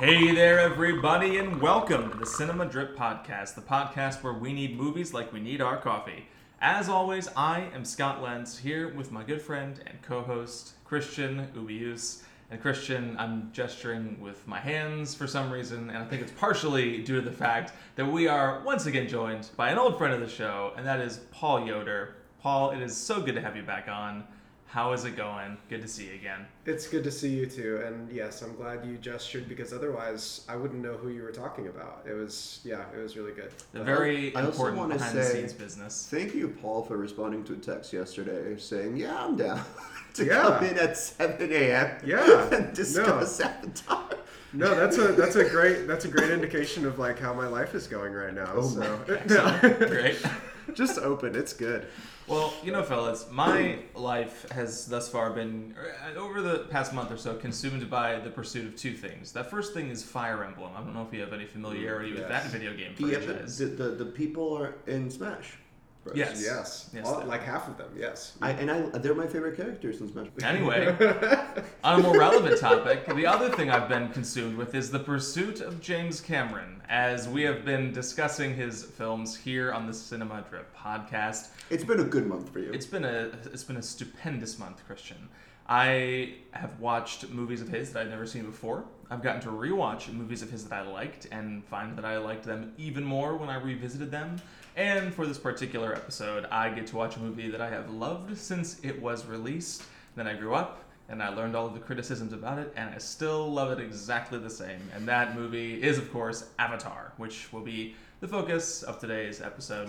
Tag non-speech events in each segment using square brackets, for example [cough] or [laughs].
Hey there, everybody, and welcome to the Cinema Drip Podcast, the podcast where we need movies like we need our coffee. As always, I am Scott Lenz here with my good friend and co host, Christian Ubius. And Christian, I'm gesturing with my hands for some reason, and I think it's partially due to the fact that we are once again joined by an old friend of the show, and that is Paul Yoder. Paul, it is so good to have you back on. How is it going? Good to see you again. It's good to see you too, and yes, I'm glad you gestured because otherwise I wouldn't know who you were talking about. It was, yeah, it was really good. The very I important wanna behind the scenes business. Thank you, Paul, for responding to a text yesterday saying, "Yeah, I'm down [laughs] to Yeah. come in at 7 a.m. Yeah. [laughs] and discuss Avatar." No, that's a that's a great that's a great indication of like how my life is going right now. Oh so [laughs] Great. Just open, it's good. Well, you know, fellas, my life has thus far been, uh, over the past month or so, consumed by the pursuit of two things. That first thing is Fire Emblem. I don't know if you have any familiarity with Yes. that video game Yeah, franchise. the, the, the people are in Smash. Bros. Yes. Yes, Yes, All- like half of them. Yes. I, and I, they're my favorite characters in Smash. Anyway, [laughs] on a more relevant topic, the other thing I've been consumed with is the pursuit of James Cameron, as we have been discussing his films here on the Cinema Drip podcast. It's been a good month for you. It's been a it's been a stupendous month, Christian. I have watched movies of his that I've never seen before. I've gotten to rewatch movies of his that I liked and find that I liked them even more when I revisited them. And for this particular episode, I get to watch a movie that I have loved since it was released. Then I grew up and I learned all of the criticisms about it, and I still love it exactly the same. And that movie is, of course, Avatar, which will be the focus of today's episode.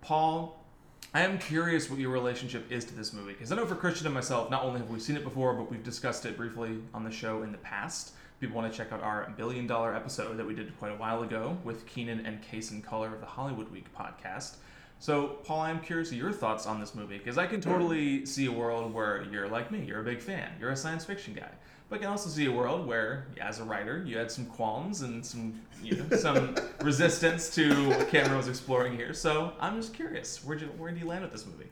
Paul, I am curious what your relationship is to this movie because I know for Christian and myself, not only have we seen it before, but we've discussed it briefly on the show in the past. People want to check out our billion dollar episode that we did quite a while ago with Keenan and Case and Color of the Hollywood Week podcast. So, Paul, I'm curious your thoughts on this movie because I can totally see a world where you're like me, you're a big fan, you're a science fiction guy. But I can also see a world where, as a writer, you had some qualms and some, you know, some resistance to what Cameron was exploring here. So I'm just curious, where do you, where do you land with this movie?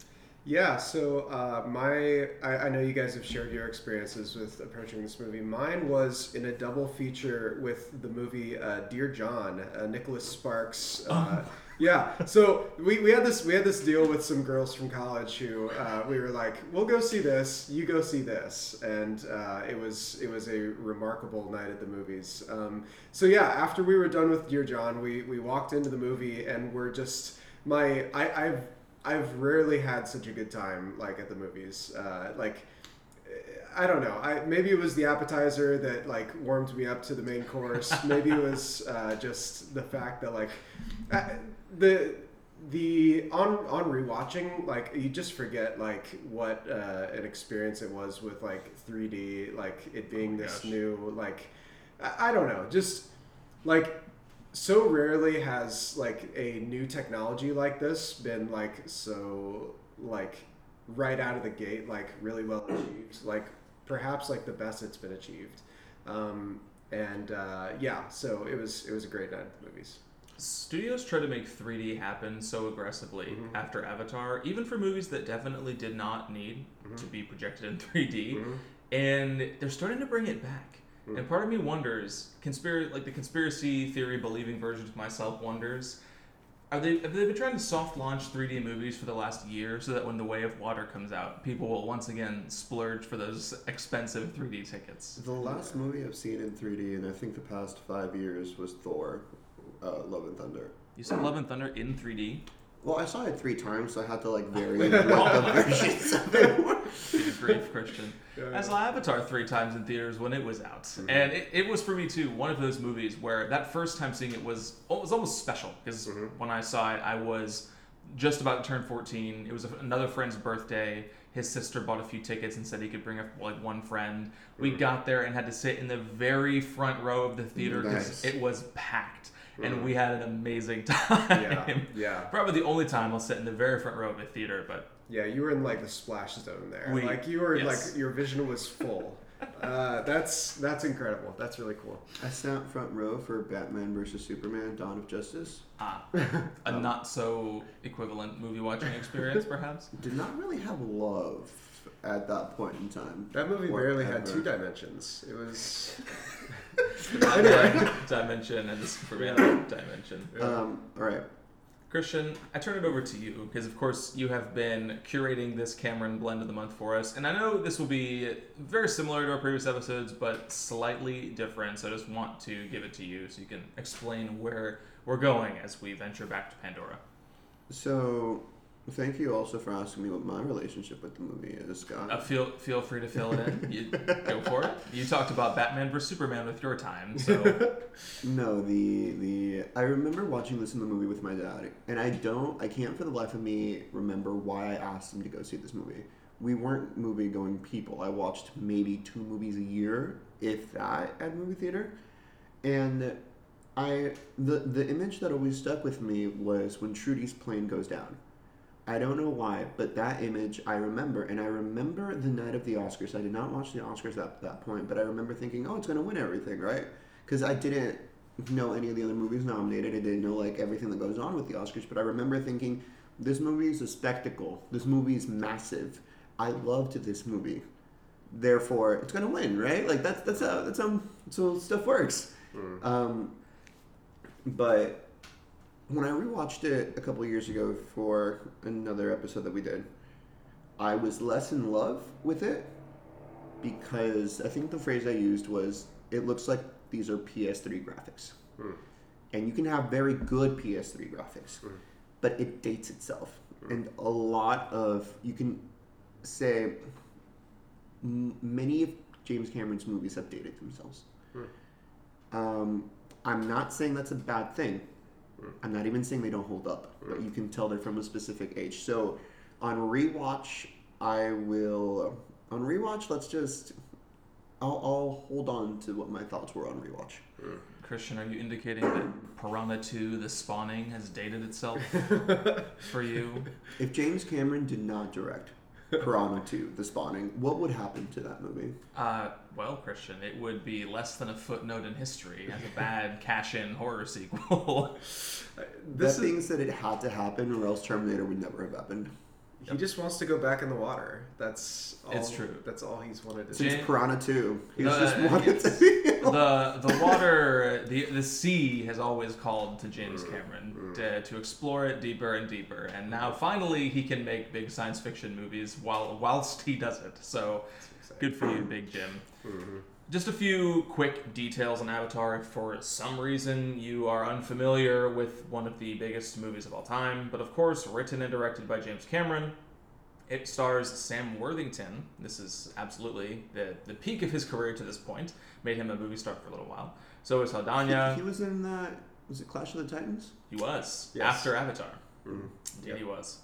Yeah, so uh, my I, I know you guys have shared your experiences with approaching this movie. Mine was in a double feature with the movie uh, Dear John, uh, Nicholas Sparks. Uh, Yeah, so we, we had this we had this deal with some girls from college who uh, we were like, we'll go see this, you go see this, and uh, it was it was a remarkable night at the movies. Um, so yeah, after we were done with Dear John, we we walked into the movie and we're just my I, I've I've rarely had such a good time like at the movies. Uh, like I don't know. I maybe it was the appetizer that like warmed me up to the main course. [laughs] maybe it was uh, just the fact that like I, the the on on rewatching like you just forget like what uh, an experience it was with like 3D like it being this gosh. new like I, I don't know just like so rarely has like a new technology like this been like so like right out of the gate like really well achieved like perhaps like the best it's been achieved. Um, and uh, yeah so it was it was a great night at the movies. Studios try to make 3D happen so aggressively after Avatar, even for movies that definitely did not need to be projected in 3D, and they're starting to bring it back. And part of me wonders, conspiracy like the conspiracy theory believing version of myself wonders, are they have they been trying to soft launch 3D movies for the last year so that when The Way of Water comes out, people will once again splurge for those expensive 3D tickets? The last movie I've seen in 3D, and I think the past five years, was Thor, uh, Love and Thunder. You saw Love and Thunder in 3D? Well, I saw it three times, so I had to like vary [laughs] what the versions of it were. Good grief, Christian. Yeah. I saw Avatar three times in theaters when it was out, mm-hmm. and it, it was for me too one of those movies where that first time seeing it was oh, it was almost special because mm-hmm. when I saw it, I was just about to turn fourteen. It was a, another friend's birthday. His sister bought a few tickets and said he could bring up like one friend. We mm-hmm. got there and had to sit in the very front row of the theater because Nice. it was packed, and we had an amazing [laughs] time. yeah yeah Probably the only time I'll sit in the very front row of a theater, but Yeah, you were in like the splash zone there. We- like you were yes. like your vision was full. [laughs] uh, that's that's incredible. That's really cool. I sat front row for Batman versus Superman: Dawn of Justice. ah, [laughs] a not so equivalent movie watching experience, perhaps. Did not really have love at that point in time. That movie Or barely had two dimensions. It was. [laughs] Anyway, dimension and the Superman dimension. Um, all right. Christian, I turn it over to you because, of course, you have been curating this Cameron blend of the month for us, and I know this will be very similar to our previous episodes, but slightly different. So I just want to give it to you so you can explain where we're going as we venture back to Pandora. So, thank you also for asking me what my relationship with the movie is, Scott. Uh, feel feel free to fill it in. You, go for it. You talked about Batman vs Superman with your time, so [laughs] No, the the I remember watching this in the movie with my dad, and I don't, I can't for the life of me remember why I asked him to go see this movie. We weren't movie going people. I watched maybe two movies a year, if that, at movie theater, and I the the image that always stuck with me was when Trudy's plane goes down. I don't know why, but that image I remember, and I remember the night of the Oscars. I did not watch the Oscars at that point, but I remember thinking, "Oh, it's gonna win everything, right?" Because I didn't know any of the other movies nominated. I didn't know like everything that goes on with the Oscars, but I remember thinking, "This movie is a spectacle. This movie is massive. I loved this movie. Therefore, it's gonna win, right?" Like that's that's how that's how, that's how stuff works. Um, but when I rewatched it a couple years ago for another episode that we did, I was less in love with it because I think the phrase I used was it looks like these are PS3 graphics. Hmm. And you can have very good PS3 graphics, hmm. but it dates itself. Hmm. And a lot of, you can say, m- many of James Cameron's movies have dated themselves. Um, I'm not saying that's a bad thing. Mm-hmm. I'm not even saying they don't hold up, but mm-hmm. you can tell they're from a specific age. So on rewatch, I will. On rewatch, let's just. I'll, I'll hold on to what my thoughts were on rewatch. Mm. Christian, are you indicating that Piranha 2: The Spawning has dated itself [laughs] for you? If James Cameron did not direct Piranha 2, The Spawning, what would happen to that movie? Uh, well, Christian, it would be less than a footnote in history as a bad [laughs] cash-in horror sequel. This that is, being said, it had to happen, or else Terminator would never have happened. He just wants to go back in the water. That's all, It's true. That's all he's wanted to Since do. Jane- Piranha 2, He's No, just wanted to be. the the water, the the sea has always called to James mm-hmm. Cameron mm-hmm. to, to explore it deeper and deeper, and now finally he can make big science fiction movies while whilst he does it. So, good for you, Big Jim. Mm-hmm. Just a few quick details on Avatar. If for some reason you are unfamiliar with one of the biggest movies of all time, but of course, written and directed by James Cameron, it stars Sam Worthington. This is absolutely the, the peak of his career to this point. Made him a movie star for a little while. So is Saldana. He was in that. Was it Clash of the Titans? He was Yes. after Avatar. Mm-hmm. Indeed, he was.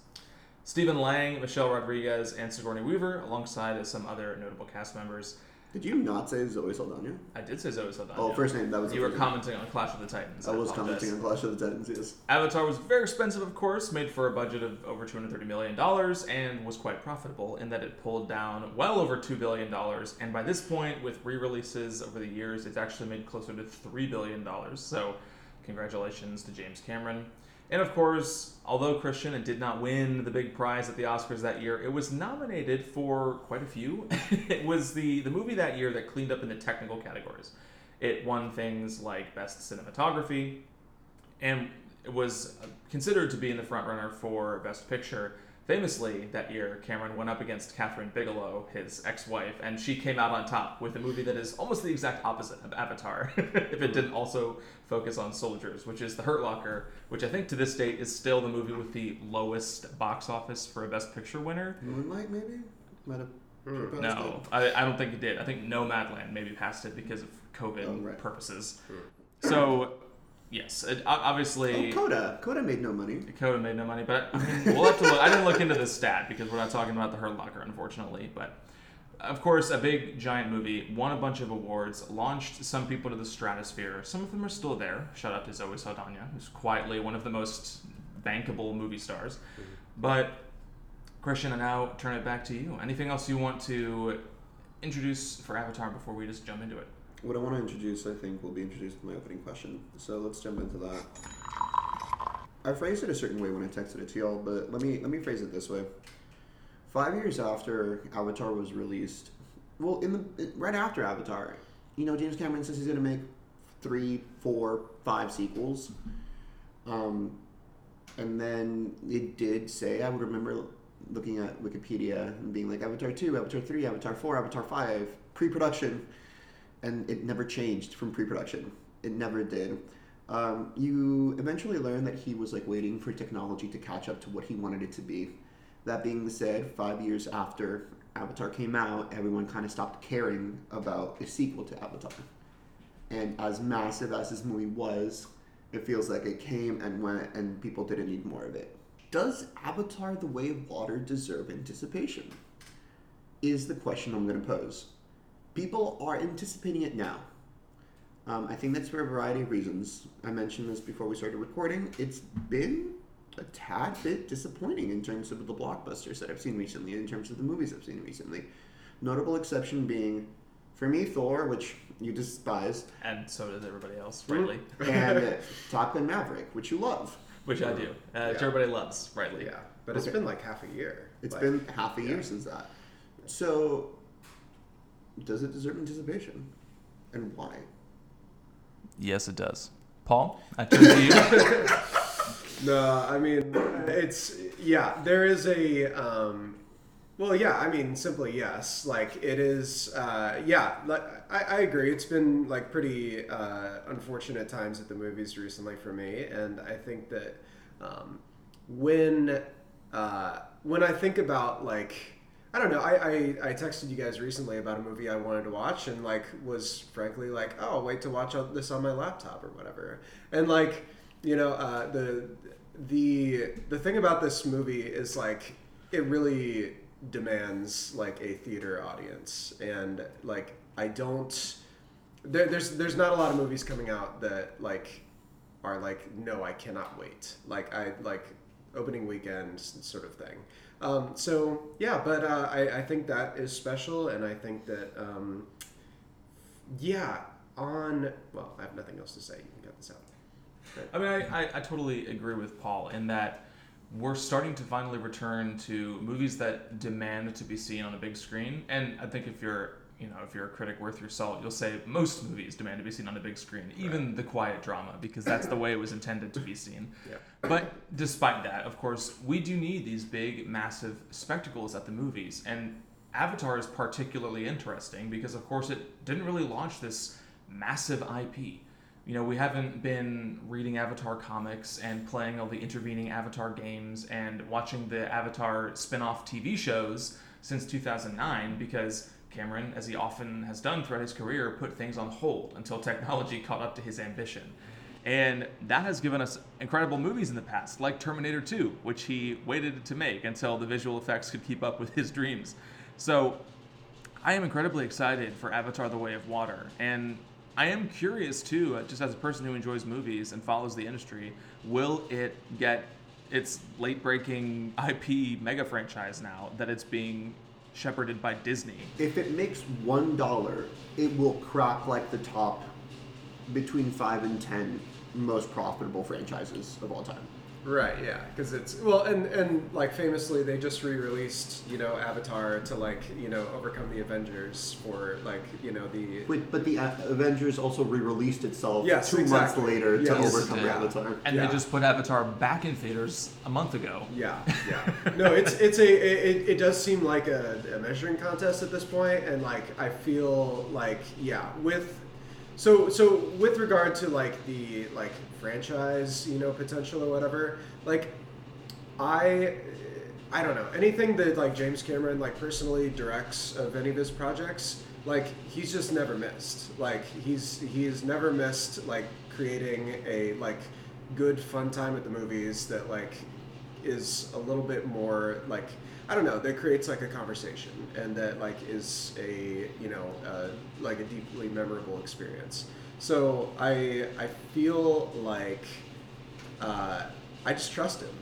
Stephen Lang, Michelle Rodriguez, and Sigourney Weaver, alongside some other notable cast members. Did you not say Zoe Saldana? I did say Zoe Saldana. Oh, first name. That was You were name. commenting on Clash of the Titans. I was apologize. commenting on Clash of the Titans. Yes. Avatar was very expensive, of course, made for a budget of over $230 million, and was quite profitable in that it pulled down well over $2 billion. And by this point, with re releases over the years, it's actually made closer to $3 billion. So, congratulations to James Cameron. And of course, although Christian did not win the big prize at the Oscars that year, it was nominated for quite a few. [laughs] it was the, the movie that year that cleaned up in the technical categories. It won things like Best Cinematography, and it was considered to be in the front runner for Best Picture. Famously, that year, Cameron went up against Kathryn Bigelow, his ex-wife, and she came out on top with a movie that is almost the exact opposite of Avatar, [laughs] if it didn't also focus on soldiers, which is The Hurt Locker, which I think to this date is still the movie with the lowest box office for a Best Picture winner. Moonlight, maybe. Might have. Hmm. surpassed No, it. I, I don't think it did. I think Nomadland maybe passed it because of COVID Oh, right. purposes. Hmm. So, yes, it, obviously. Oh, Coda. Coda made no money. Coda made no money, but I mean, we'll have to look. I didn't look into the stat because we're not talking about the Hurt Locker, unfortunately. But of course, a big giant movie won a bunch of awards, launched some people to the stratosphere. Some of them are still there. Shout out to Zoe Saldana, who's quietly one of the most bankable movie stars. Mm-hmm. But Christian, I now turn it back to you. Anything else you want to introduce for Avatar before we just jump into it? What I want to introduce, I think, will be introduced in my opening question. So let's jump into that. I phrased it a certain way when I texted it to y'all, but let me let me phrase it this way. five years after Avatar was released, well, in the right after Avatar, you know, James Cameron says he's going to make three, four, five sequels. Um, and then it did say, I would remember looking at Wikipedia and being like Avatar 2, Avatar 3, Avatar 4, Avatar 5, pre production. And it never changed from pre production. It never did. Um, you eventually learn that he was like waiting for technology to catch up to what he wanted it to be. That being said, five years after Avatar came out, everyone kind of stopped caring about a sequel to Avatar. And as massive as this movie was, it feels like it came and went and people didn't need more of it. Does Avatar The Way of Water deserve anticipation? Is the question I'm going to pose. People are anticipating it now. Um, I think that's for a variety of reasons. I mentioned this before we started recording. It's been a tad bit disappointing in terms of the blockbusters that I've seen recently, in terms of the movies I've seen recently. Notable exception being, for me, Thor, which you despise, And so does everybody else, rightly. and [laughs] Top Gun Maverick, which you love. Which I do. Uh, Which Yeah. everybody loves, rightly. Yeah, but it's been like half a year. It's Like, been half a year yeah. since that. So, does it deserve anticipation? And why? Yes, it does. Paul, I turn to you. [laughs] No, I mean it's yeah. There is a um, well, yeah. I mean, simply yes. Like it is. Uh, yeah, like, I, I agree. It's been like pretty uh, unfortunate times at the movies recently for me, and I think that um, when uh, when I think about like. I don't know. I, I, I texted you guys recently about a movie I wanted to watch and like was frankly like, oh, I'll wait to watch this on my laptop or whatever. And like, you know, uh, the the the thing about this movie is like it really demands like a theater audience, and like I don't. There, there's there's not a lot of movies coming out that like are like no I cannot wait like I like opening weekend sort of thing. Um, so yeah, but uh, I I think that is special, and I think that um, yeah on well I have nothing else to say. You can cut this out. I mean, I, I, I totally agree with Paul in that we're starting to finally return to movies that demand to be seen on a big screen. And I think if you're, you know, if you're a critic worth your salt, you'll say most movies demand to be seen on a big screen, even the quiet drama, because that's the way it was intended to be seen. [laughs] Yeah. But despite that, of course, we do need these big, massive spectacles at the movies. And Avatar is particularly interesting because, of course, it didn't really launch this massive IP. You know, we haven't been reading Avatar comics and playing all the intervening Avatar games and watching the Avatar spin off TV shows since 2009 because Cameron, as he often has done throughout his career, put things on hold until technology caught up to his ambition. And that has given us incredible movies in the past, like Terminator 2, which he waited to make until the visual effects could keep up with his dreams. So I am incredibly excited for Avatar The Way of Water. And I am curious too, uh, just as a person who enjoys movies and follows the industry, will it get its late breaking IP mega franchise now that it's being shepherded by Disney? If it makes one dollar, it will crack like the top between five and ten most profitable franchises of all time. Right, yeah, because it's well, and and like famously, they just re-released you know Avatar to like you know overcome the Avengers for like you know the But, but the A- Avengers also re-released itself Yes, two exactly. months later to overcome Yeah. Avatar. And Yeah. they just put Avatar back in theaters a month ago. yeah yeah [laughs] no it's it's a it, it does seem like a, a measuring contest at this point, and like I feel like yeah with so so with regard to like the like franchise you know potential or whatever. Like I I don't know. Anything that like James Cameron like personally directs of any of his projects like he's just never missed. Like he's he's never missed like creating a like good fun time at the movies that like is a little bit more like I don't know that creates like a conversation and that like is a you know uh, like a deeply memorable experience so I I feel like uh, I just trust him,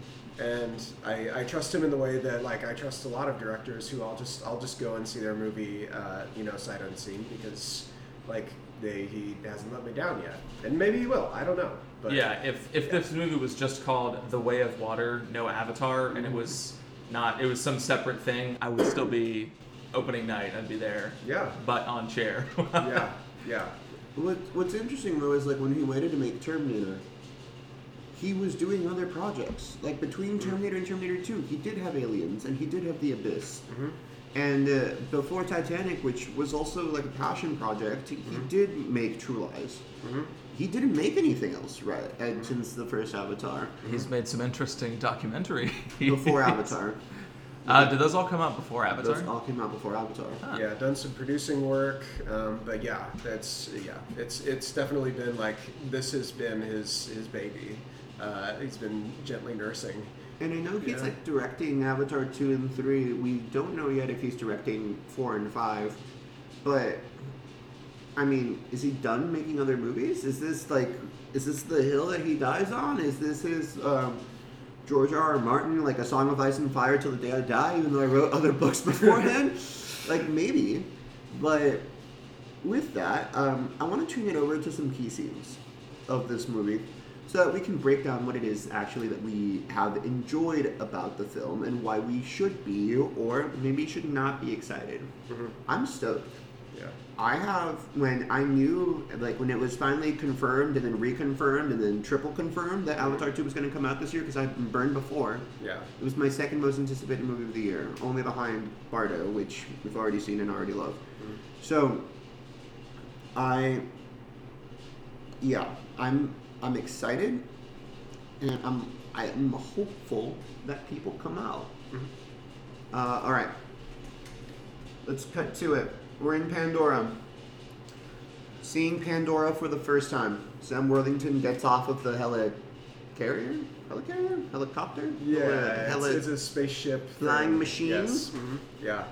and I, I trust him in the way that like I trust a lot of directors who I'll just I'll just go and see their movie, uh, you know, sight unseen because like they he hasn't let me down yet, and maybe he will. I don't know. But yeah, if if this movie was just called The Way of Water, no Avatar, and it was not it was some separate thing, I would still be opening night. I'd be there, Yeah. butt on chair. [laughs] Yeah. Yeah. What What's interesting though is like when he waited to make Terminator, he was doing other projects. Like between Terminator and Terminator Two, he did have Aliens and he did have The Abyss. Mhm. And uh, before Titanic, which was also like a passion project, he did make True Lies. Mhm. He didn't make anything else right since the first Avatar. He's made some interesting documentary. [laughs] Before Avatar, Uh, did those all come out before Avatar? those all came out before Avatar. Huh. Yeah, done some producing work, um, but yeah, that's yeah, it's it's definitely been like this has been his his baby. Uh, he's been gently nursing. And I know he's Yeah. like directing Avatar 2 and 3. We don't know yet if he's directing 4 and 5. But, I mean, is he done making other movies? Is this like, is this the hill that he dies on? Is this his um, George R. R. Martin, like A Song of Ice and Fire till the day I die, even though I wrote other [laughs] books beforehand? like, maybe. But with that, um, I want to turn it over to some key scenes of this movie so that we can break down what it is actually that we have enjoyed about the film and why we should be or maybe should not be excited. Mhm. I'm stoked. Yeah. I have when I knew like when it was finally confirmed and then reconfirmed and then triple confirmed that Avatar 2 was going to come out this year because I've been burned before. Yeah. It was my second most anticipated movie of the year, only behind Bardo, which we've already seen and already love. So, I, yeah, I'm I'm excited, and I'm I'm hopeful that people come out. Uh, all right, let's cut to it. We're in Pandora. Seeing Pandora for the first time. Sam Worthington gets off of the helicarrier, helicarrier, helicopter. Yeah. Heli- It's, it's a spaceship. Flying thing. machine? Yes. mhm, Yeah.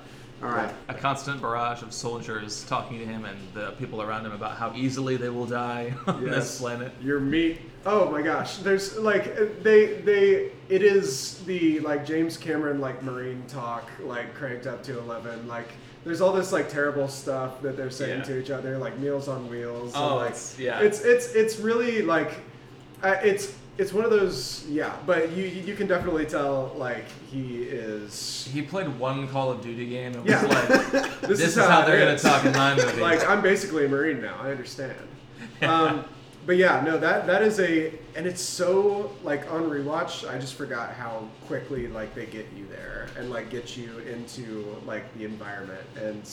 all right. a constant barrage of soldiers talking to him and the people around him about how easily they will die [laughs] on Yes. this planet. Your meat. Oh my gosh. There's like they they it is the like James Cameron like marine talk like cranked up to eleven. Like there's all this like terrible stuff that they're saying Yeah. to each other like Meals on Wheels. and, Oh, like, it's- yeah. It's it's it's really like uh, it's it's one of those yeah. But you you can definitely tell like he is. He played one Call of Duty game and was Yeah. like, [laughs] This, is how it they're gonna talk in my [laughs] movie. like I'm basically a marine now. I understand. [laughs] Um, but yeah, no, that that is a, and it's so like on rewatch. I just forgot how quickly like they get you there and like get you into like the environment and,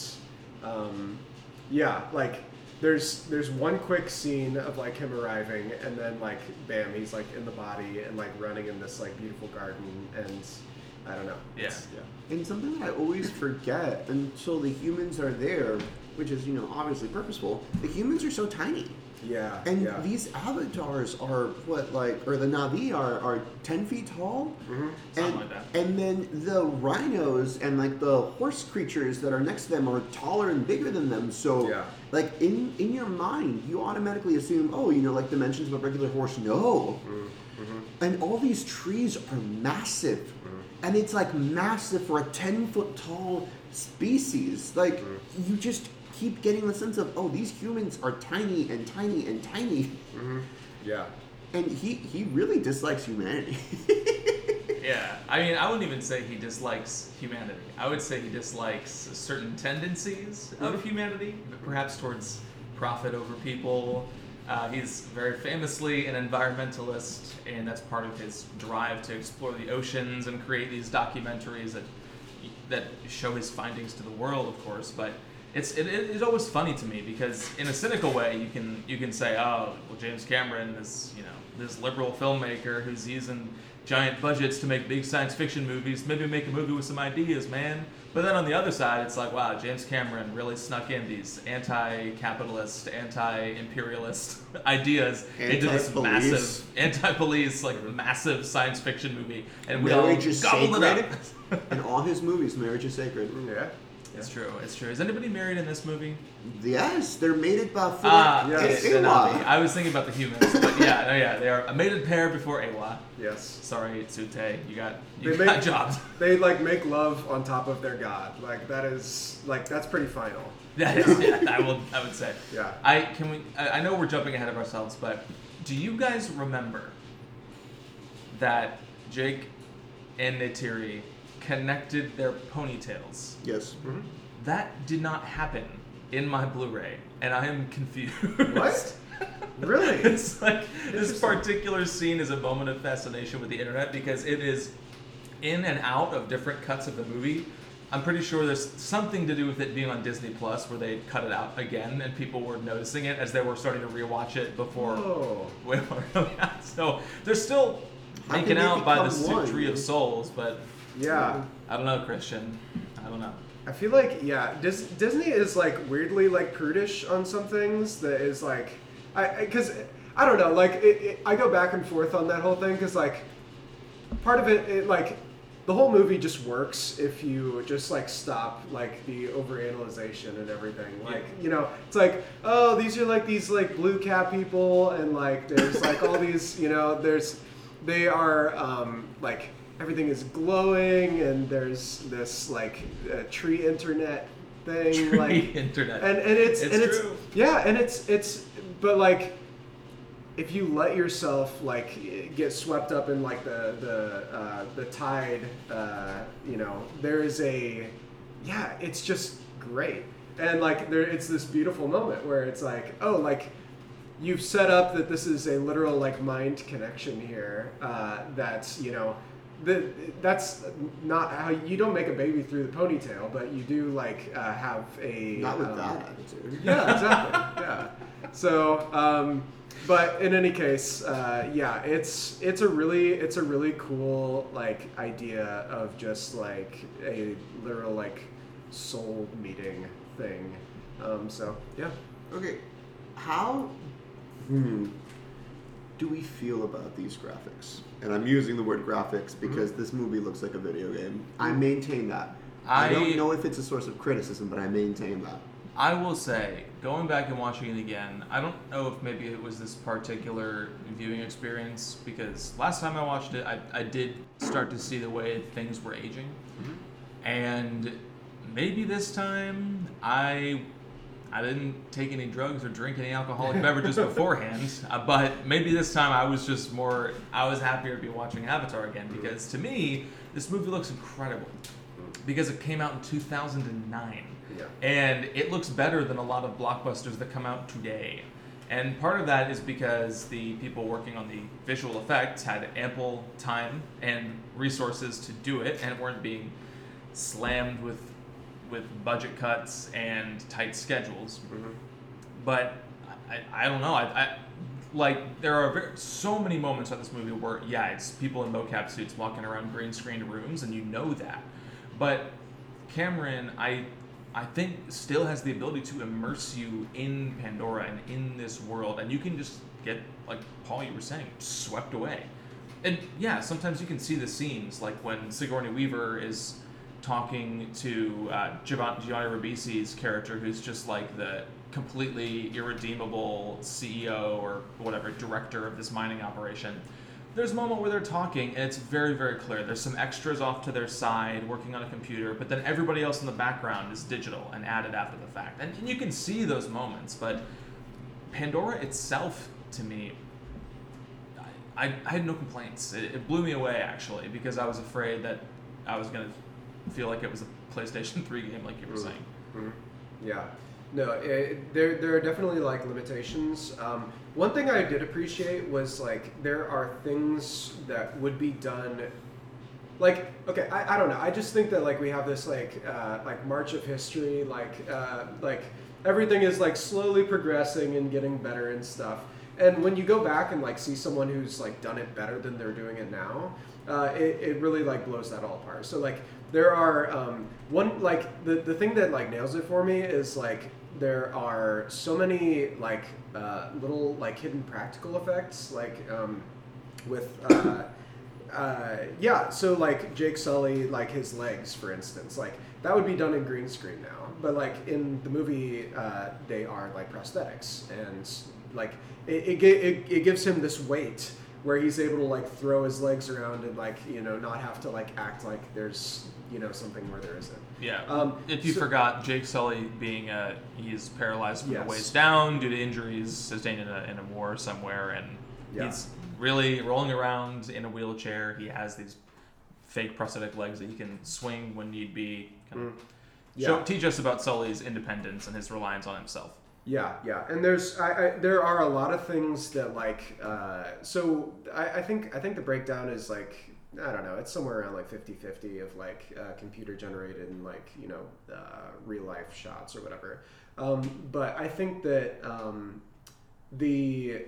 um, yeah, like there's there's one quick scene of like him arriving and then like bam he's like in the body and like running in this like beautiful garden and I don't know. It's- yeah. And something that I always forget until the humans are there, which is, you know, obviously purposeful, the humans are so tiny. Yeah. And yeah. these avatars are what, like, or the Na'vi are, are 10 feet tall. Mhm. Something and, like that. and then the rhinos and like the horse creatures that are next to them are taller and bigger than them. So, Yeah. like in in your mind, you automatically assume, oh, you know, like dimensions of a regular horse. No, Mm-hmm. and all these trees are massive, Mm-hmm. and it's like massive for a ten foot tall species. Like Mm-hmm. you just keep getting the sense of, oh, these humans are tiny and tiny and tiny, Mhm. Yeah. Mm-hmm. and he he really dislikes humanity. [laughs] Yeah, I mean, I wouldn't even say he dislikes humanity. I would say he dislikes certain tendencies of humanity, perhaps towards profit over people. Uh, he's very famously an environmentalist, and that's part of his drive to explore the oceans and create these documentaries that that show his findings to the world, of course. But it's it, it- it's always funny to me because in a cynical way, you can you can say, oh, well, James Cameron is you know this liberal filmmaker who's using giant budgets to make big science fiction movies. Maybe make a movie with some ideas, man. But then on the other side, it's like, wow, James Cameron really snuck in these anti-capitalist, anti-imperialist [laughs] ideas into this massive anti-police, like massive science fiction movie, and we Marriage all is gobbled it sacred. [laughs] up. In all his movies, marriage is sacred. Yeah. It's true. It's true. Is anybody married in this movie? Yes, they're mated by four. Ah, Yes. okay, Eywa. the Na'vi. I was thinking about the humans, but yeah, no, yeah, they are a mated pair before Eywa. Yes. Sorry, Tsu'tey, you got you They got make- jobbed. They like make love on top of their god. Like that is like that's pretty final. That is, yeah, I will. I would say. Yeah. I can we. I I know we're jumping ahead of ourselves, but do you guys remember that Jake and Neytiri connected their ponytails. Yes. Mm-hmm. That did not happen in my Blu-ray, and I am confused. What? [laughs] Really? it's like this particular scene is a moment of fascination with the internet because it is in and out of different cuts of the movie. I'm pretty sure there's something to do with it being on Disney Plus where they cut it out again and people were noticing it as they were starting to rewatch it before. Oh. Wait, yeah, so they're still making out by the become one? tree of souls, but Yeah. I don't know, Christian. I don't know. I feel like yeah, Dis- Disney is like weirdly like prudish on some things. That is like, I because I, don't know. Like it, it, I go back and forth on that whole thing because like part of it, it like the whole movie just works if you just like stop like the overanalyzation and everything. Like you know, it's like oh these are like these like blue cat people and like there's like all these you know there's they are um, like everything is glowing and there's this like uh, tree internet thing Tree like [laughs] internet. and and it's, It's and it's true. yeah and it's it's but like if you let yourself like get swept up in like the the uh, the tide uh, you know there is a yeah it's just great and like there it's this beautiful moment where it's like oh like you've set up that this is a literal like mind connection here uh, that's you know the, that's not how you don't make a baby through the ponytail but you do like uh, have a Not with um, that attitude. [laughs] yeah exactly. Yeah. So um, but in any case uh, yeah it's it's a really it's a really cool like idea of just like a literal like soul meeting thing. Um, so yeah. Okay, how hmm, do we feel about these graphics? And I'm using the word graphics mm-hmm. because this movie looks like a video game. I mm-hmm. maintain that. I, I- don't know if it's a source of criticism, but I maintain that. I will say, going back and watching it again, I don't know if maybe it was this particular viewing experience because last time I watched it, I, I did start to see the way things were aging. Mm-hmm. And maybe this time I I didn't take any drugs or drink any alcoholic [laughs] beverages beforehand, uh, but maybe this time I was just more I was happier to be watching Avatar again because to me this movie looks incredible because it came out in 2009 yeah and it looks better than a lot of blockbusters that come out today. And part of that is because the people working on the visual effects had ample time and resources to do it and weren't being slammed with with budget cuts and tight schedules. Mm-hmm. But I, I don't know. I, I like there are very, so many moments of this movie where yeah, it's people in mocap suits walking around green screened rooms, and you know that. But Cameron, I I think still has the ability to immerse you in Pandora and in this world, and you can just get like Paul, you were saying, swept away. And yeah, sometimes you can see the scenes like when Sigourney Weaver is talking to uh, Giovanni, Ribisi's character, who's just like the completely irredeemable CEO or whatever director of this mining operation. There's a moment where they're talking, and it's very, very clear. There's some extras off to their side working on a computer, but then everybody else in the background is digital and added after the fact. And, and you can see those moments, but Pandora itself, to me, I, I, I had no complaints. It, it blew me away, actually, because I was afraid that I was going to feel like it was a PlayStation [laughs] 3 game, like you were Mm. saying. Mhm. Yeah. No, it, there there are definitely like limitations. Um, one thing I did appreciate was like there are things that would be done. Like okay, I, I don't know. I just think that like we have this like uh, like march of history. Like uh, like everything is like slowly progressing and getting better and stuff. And when you go back and like see someone who's like done it better than they're doing it now, uh, it, it really like blows that all apart. So like there are um, one like the, the thing that like nails it for me is like there are so many like uh, little like hidden practical effects like um, with uh, uh, yeah so like Jake Sully like his legs for instance like that would be done in green screen now but like in the movie uh, they are like prosthetics and like it, it, it, it gives him this weight where he's able to like throw his legs around and like you know not have to like act like there's you know something where there isn't Yeah. Um, if you so- forgot, Jake Sully being uh, he's paralyzed from Yes. the waist down due to injuries sustained in a, in a war somewhere, and Yeah. he's really rolling around in a wheelchair. He has these fake prosthetic legs that he can swing when need be. Kind of Mm. show, Yeah. teach us about Sully's independence and his reliance on himself. Yeah, yeah, and there's I, I there are a lot of things that like uh, so I, I think I think the breakdown is like I don't know it's somewhere around like 50-50 of like uh, computer generated and like you know uh, real life shots or whatever. Um, but I think that um, the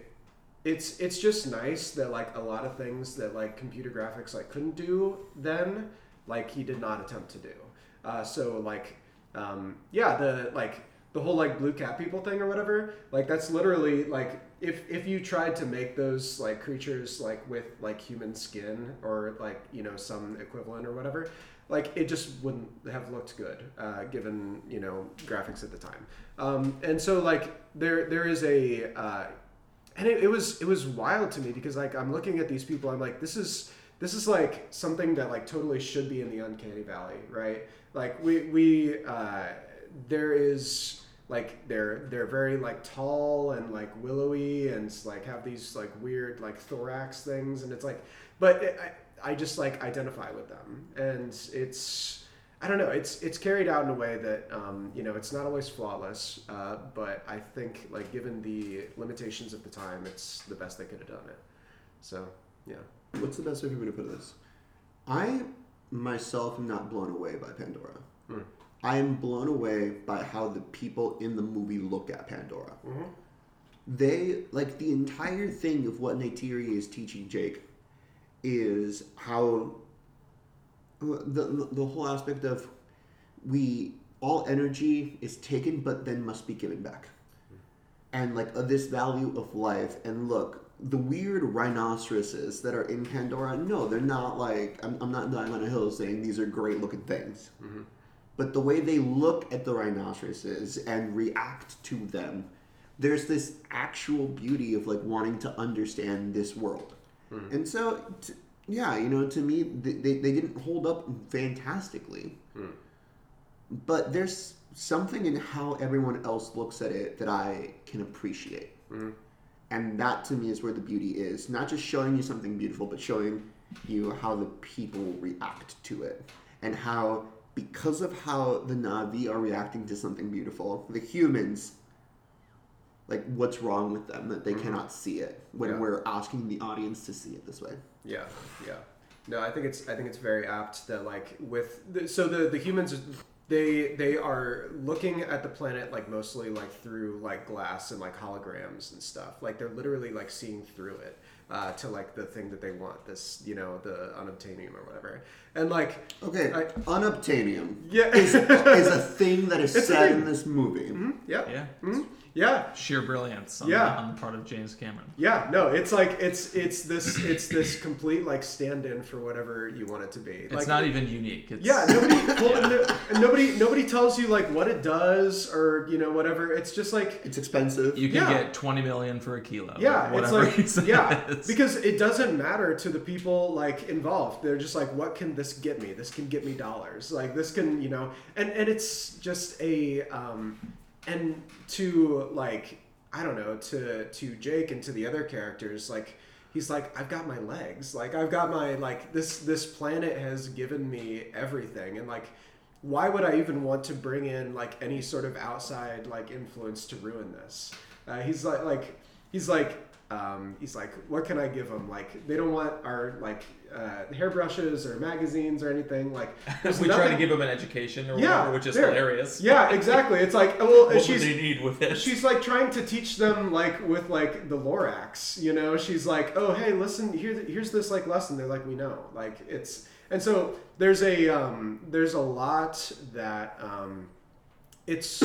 it's it's just nice that like a lot of things that like computer graphics like couldn't do then like he did not attempt to do. Uh, so like um, yeah the like the whole like blue cat people thing or whatever like that's literally like if if you tried to make those like creatures like with like human skin or like you know some equivalent or whatever like it just wouldn't have looked good uh, given you know graphics at the time. Um, and so like there there is a uh, and it, it was it was wild to me because like i'm looking at these people i'm like this is this is like something that like totally should be in the uncanny valley right? Like we we uh, there is like they're they're very like tall and like willowy and like have these like weird like thorax things and it's like but it, I, I just like identify with them and it's I don't know it's it's carried out in a way that um, you know it's not always flawless uh, but I think like given the limitations of the time it's the best they could have done it so yeah What's the best way for me to put this? I myself am not blown away by Pandora. Hmm. I am blown away by how the people in the movie look at Pandora. Mhm. They like the entire thing of what Neytiri is teaching Jake is how the the whole aspect of we all energy is taken but then must be given back. And like uh, this value of life. And look the weird rhinoceroses that are in pandora no they're not like i'm, I'm not dying on a hill saying these are great looking things but the way they look at the rhinoceroses and react to them there's this actual beauty of like wanting to understand this world mm-hmm. and so t- yeah you know to me they, they, they didn't hold up fantastically hmm. but there's something in how everyone else looks at it that I can appreciate. Mm-hmm. And that to me is where the beauty is. Not just showing you something beautiful, but showing you how the people react to it. And how, because of how the Na'vi are reacting to something beautiful, the humans, like, what's wrong with them that they mm-hmm. cannot see it when Yeah. we're asking the audience to see it this way. Yeah, yeah. No, I think it's I think it's very apt that like with the, so the the humans they they are looking at the planet like mostly like through like glass and like holograms and stuff. Like they're literally like seeing through it uh, to like the thing that they want. This you know the unobtainium or whatever. And like Okay, I- unobtainium yeah, is, is a [laughs] thing that is It's a said in this movie. yeah, Yeah, Mhm. Yeah. sheer brilliance on, Yeah. on the part of James Cameron. Yeah, no, it's like it's it's this it's this complete like stand-in for whatever you want it to be. It's like, not even unique. It's, Yeah, nobody, [laughs] well, no, nobody, nobody tells you like what it does or you know whatever. It's just like It's expensive. You can Yeah. get twenty million for a kilo. yeah, it's like reason yeah, it is. because it doesn't matter to the people like involved. They're just like, what can this get me? This can get me dollars. Like this can you know, and and it's just a um, and to like I don't know to to Jake and to the other characters like he's like I've got my legs. Like I've got my like this this planet has given me everything. And like why would I even want to bring in like any sort of outside like influence to ruin this? Uh, he's like like he's like um, he's like what can I give them like they don't want our like uh, hairbrushes or magazines or anything like [laughs] we try to give them an education or Yeah, whatever, which is there. hilarious. yeah exactly it's like well What she's do they need with it? she's like trying to teach them like with like the Lorax, you know. She's like, oh hey, listen, here, here's this like lesson. They're like, we know, like it's, and so there's a um, there's a lot that um, it's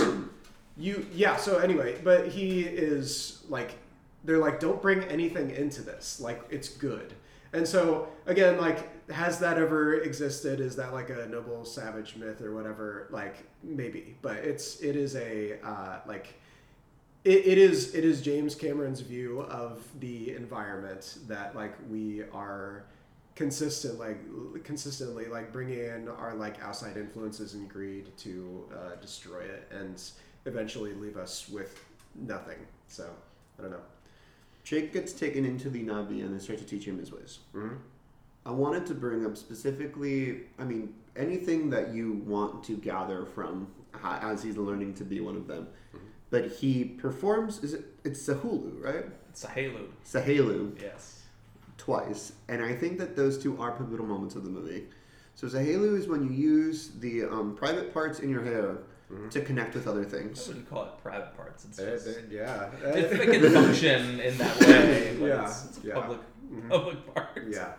you yeah. So anyway, but he is like, they're like, don't bring anything into this. Like it's good. And so again, like, has that ever existed? Is that like a noble savage myth or whatever? Like maybe, but it's it is a uh, like it, it is it is James Cameron's view of the environment that like we are consistent like consistently like bringing in our like outside influences and greed to uh, destroy it and eventually leave us with nothing. So I don't know. Jake gets taken into the Na'vi and they start to teach him his ways. Mhm. I wanted to bring up specifically, I mean, anything that you want to gather from as he's learning to be one of them. But he performs, is it, it's Tsaheylu, right? It's a. Tsaheylu Yes. twice. And I think that those two are pivotal moments of the movie. So Tsaheylu is when you use the um, private parts in your hair to connect with other I things. wouldn't call it private parts. It's Uh, just, uh, yeah. if it can function in that way, but Yeah, it's, it's yeah. public Mhm. public parts. Yeah.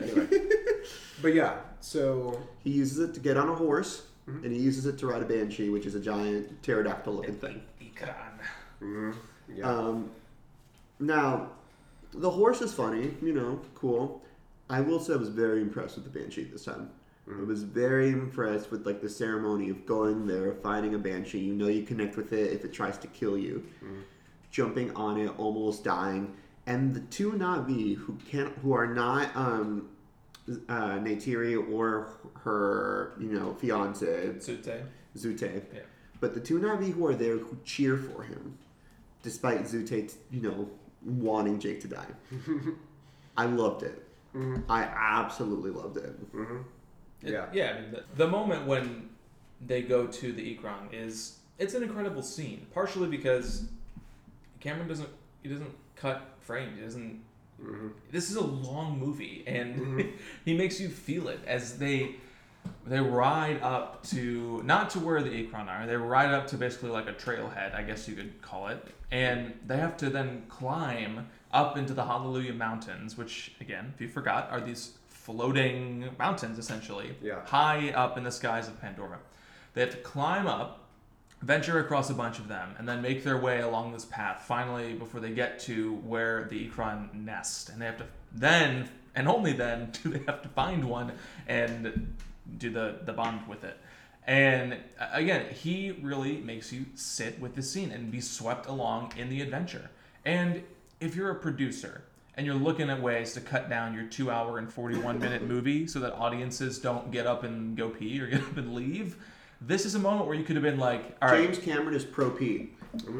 Anyway. [laughs] but yeah, so He uses it to get on a horse, Mhm. and he uses it to ride a banshee, which is a giant pterodactyl looking thing. Ikran. mhm, yeah. Um, now, the horse is funny, you know, cool. I will say I was very impressed with the banshee this time. I was very impressed with like the ceremony of going there, finding a banshee. You know you connect with it if it tries to kill you. Jumping on it, almost dying, and the two Na'vi who can't, who are not um, uh, Neytiri or her, you know, fiance Tsu'tey. Tsu'tey. Yeah. But the two Na'vi who are there who cheer for him, despite Tsu'tey, you know, wanting Jake to die. [laughs] I loved it. Mhm, I absolutely loved it. mhm. It- Yeah. yeah. I mean, the, the moment when they go to the Ikran is it's an incredible scene. Partially because Cameron doesn't he doesn't cut frames. He doesn't. Mhm. This is a long movie, and Mhm. [laughs] he makes you feel it as they they ride up to not to where the Ikran are. They ride up to basically like a trailhead, I guess you could call it, and they have to then climb up into the Hallelujah Mountains, which again, if you forgot, are these floating mountains essentially, Yeah. high up in the skies of Pandora. They have to climb up, venture across a bunch of them, and then make their way along this path. Finally, before they get to where the Ikran nest, and they have to then and only then [laughs] do they have to find one and do the the bond with it. And again, he really makes you sit with the scene and be swept along in the adventure. And if you're a producer and you're looking at ways to cut down your two hour and 41 minute movie so that audiences don't get up and go pee or get [laughs] up and leave, this is a moment where you could have been like, all right, James Cameron is pro pee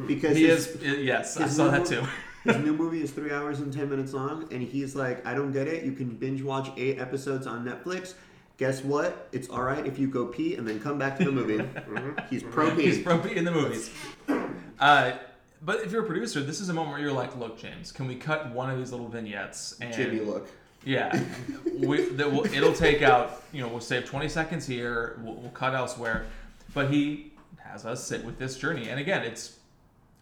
because he his, is, yes, I saw that too. [laughs] his new movie is three hours and ten minutes long, and he's like, I don't get it. You can binge watch eight episodes on Netflix. Guess what? It's all right if you go pee and then come back to the movie. [laughs] He's pro pee. He's pro P in the movies. Uh, but if you're a producer, this is a moment where you're like, look, James, can we cut one of these little vignettes? And Jimmy look. Yeah, [laughs] we, that will, it'll take out. You know, we'll save 20 seconds here. We'll, we'll cut elsewhere, but he has us sit with this journey. And again, it's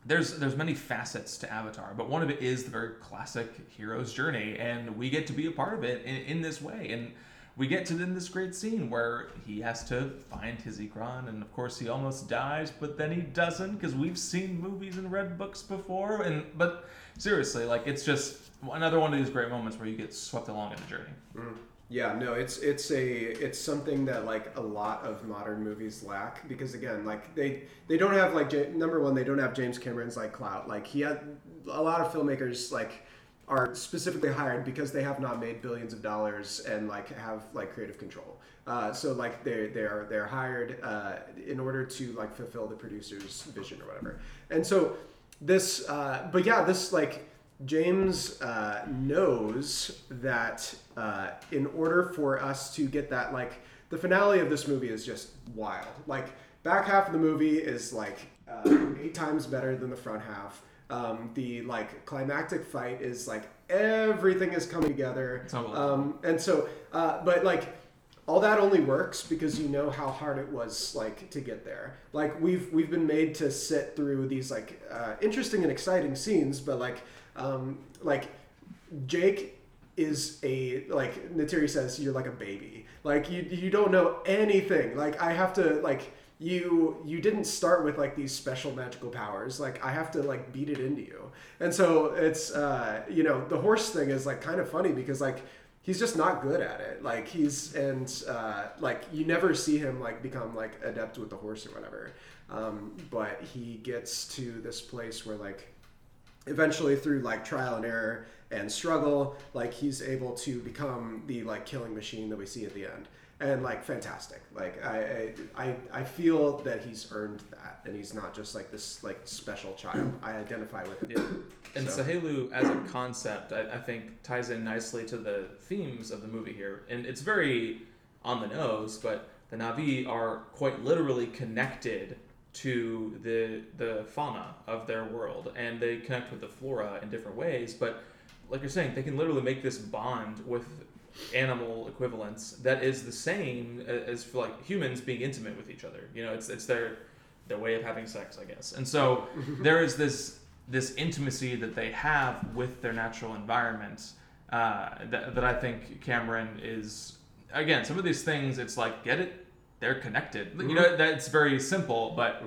there's there's many facets to Avatar, but one of it is the very classic hero's journey, and we get to be a part of it in, in this way. And we get to then this great scene where he has to find his Ikran, and of course he almost dies, but then he doesn't because we've seen movies and read books before. And but seriously, like it's just another one of these great moments where you get swept along in the journey. Mm. Yeah, no, it's it's a it's something that like a lot of modern movies lack because again, like they they don't have like number one, they don't have James Cameron's like clout. Like he had a lot of filmmakers like are specifically hired because they have not made billions of dollars and like have like creative control. Uh, so like they they are they're hired uh, in order to like fulfill the producer's vision or whatever. And so this, uh, but yeah, this like James uh, knows that uh, in order for us to get that, like, the finale of this movie is just wild. Like, back half of the movie is like uh, eight times better than the front half. Um, the like climactic fight is like everything is coming together. Um, and so, uh, but like all that only works because you know how hard it was like to get there. Like we've we've been made to sit through these like uh, interesting and exciting scenes but like um, like jake is a like Neytiri says you're like a baby. Like you you don't know anything. Like i have to like you you didn't start with like these special magical powers. Like i have to like beat it into you. And so it's uh you know the horse thing is like kind of funny because like he's just not good at it. Like he's and uh like you never see him like become like adept with the horse or whatever. Um but he gets to this place where like eventually through like trial and error and struggle like he's able to become the like killing machine that we see at the end and like fantastic. Like I, I I feel that he's earned that, and he's not just like this like special child. I identify with him. Yeah. And So- Tsaheylu as a concept, I, I think ties in nicely to the themes of the movie here. And it's very on the nose, but the Na'vi are quite literally connected to the the fauna of their world, and they connect with the flora in different ways. But like you're saying, they can literally make this bond with animal equivalents that is the same as for like humans being intimate with each other. You know, it's it's their their way of having sex, I guess. And so [laughs] there is this this intimacy that they have with their natural environment uh, that, that I think Cameron is again some of these things. It's like get it, they're connected. You know, that's very simple, but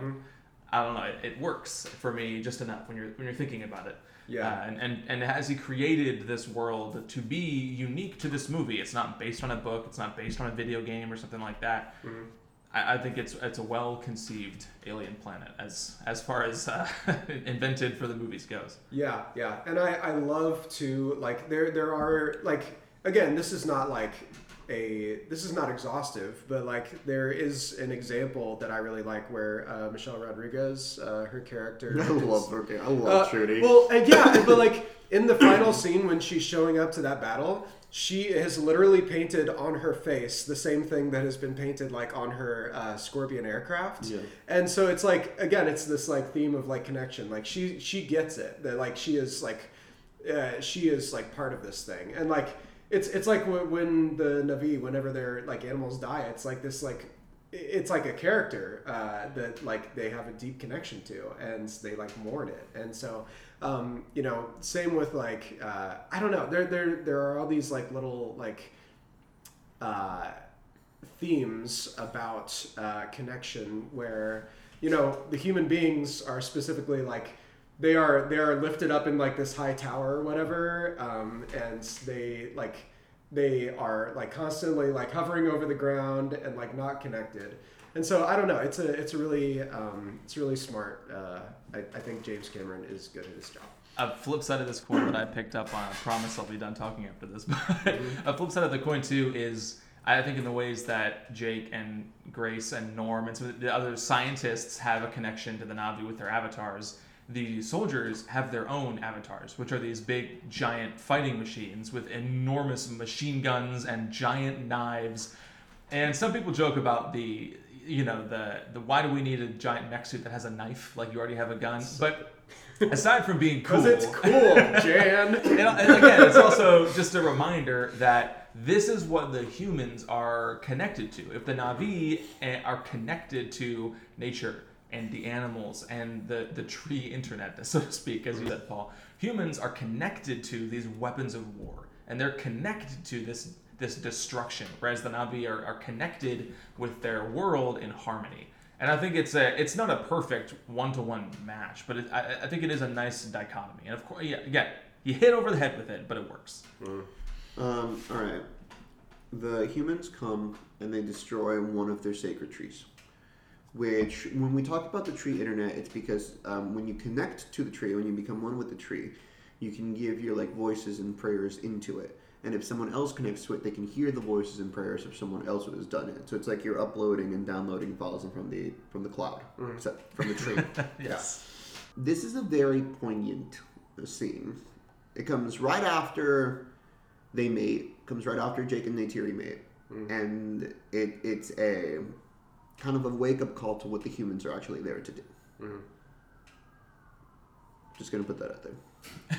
I don't know. It, it works for me just enough when you're when you're thinking about it. Yeah. Uh, and, and and has he created this world to be unique to this movie? It's not based on a book. It's not based on a video game or something like that. I, I think it's it's a well conceived alien planet as as far as uh, [laughs] invented for the movies goes. Yeah, yeah, and I, I love to like there there are like again this is not like a this is not exhaustive but like there is an example that I really like where uh, Michelle Rodriguez uh, her character [laughs] I is- love her. I love uh, Trudy. Well, uh, yeah, [laughs] but like in the final scene when she's showing up to that battle, she has literally painted on her face the same thing that has been painted like on her uh, Scorpion aircraft. Yeah. And so it's like again, it's this like theme of like connection. Like she she gets it that like she is like uh, she is like part of this thing, and like it's it's like when the Na'vi, whenever their like animals die, it's like this like it's like a character uh, that like they have a deep connection to, and they like mourn it, and so um, you know, same with like uh, I don't know, there there there are all these like little like uh, themes about uh, connection where you know the human beings are specifically like they are they are lifted up in like this high tower or whatever um, and they like they are like constantly like hovering over the ground and like not connected. And so i don't know it's a it's a really um, it's really smart uh, I, I think james cameron is good at his job. A flip side of this coin that I picked up on, I promise I'll be done talking after this, [laughs] but a flip side of the coin too is I think in the ways that Jake and Grace and Norm and some of the other scientists have a connection to the Na'vi with their avatars, the soldiers have their own avatars, which are these big, giant fighting machines with enormous machine guns and giant knives. And some people joke about the, you know, the the why do we need a giant mech suit that has a knife? Like you already have a gun. [laughs] But aside from being [laughs] cool, because it's cool [laughs] jan and, and again, it's also just a reminder that this is what the humans are connected to. If the Na'vi eh, are connected to nature and the animals and the, the tree internet, [laughs] so to speak, as you said, Paul, humans are connected to these weapons of war. And they're connected to this this destruction, whereas the Na'vi are, are connected with their world in harmony. And I think it's a it's not a perfect one to one match, but it, I, I think it is a nice dichotomy. And of course, yeah, again, you hit over the head with it, but it works. Um, all right. The humans come and they destroy one of their sacred trees. Which, when we talk about the tree internet, it's because um, when you connect to the tree, when you become one with the tree, you can give your like voices and prayers into it. And if someone else connects to it, they can hear the voices and prayers of someone else who has done it. So it's like you're uploading and downloading files from the from the cloud, except from the tree. [laughs] Yes. This is a very poignant scene. It comes right after they mate. Comes right after Jake and Neytiri mate, and it it's a kind of a wake up call to what the humans are actually there to do. Just gonna put that out there.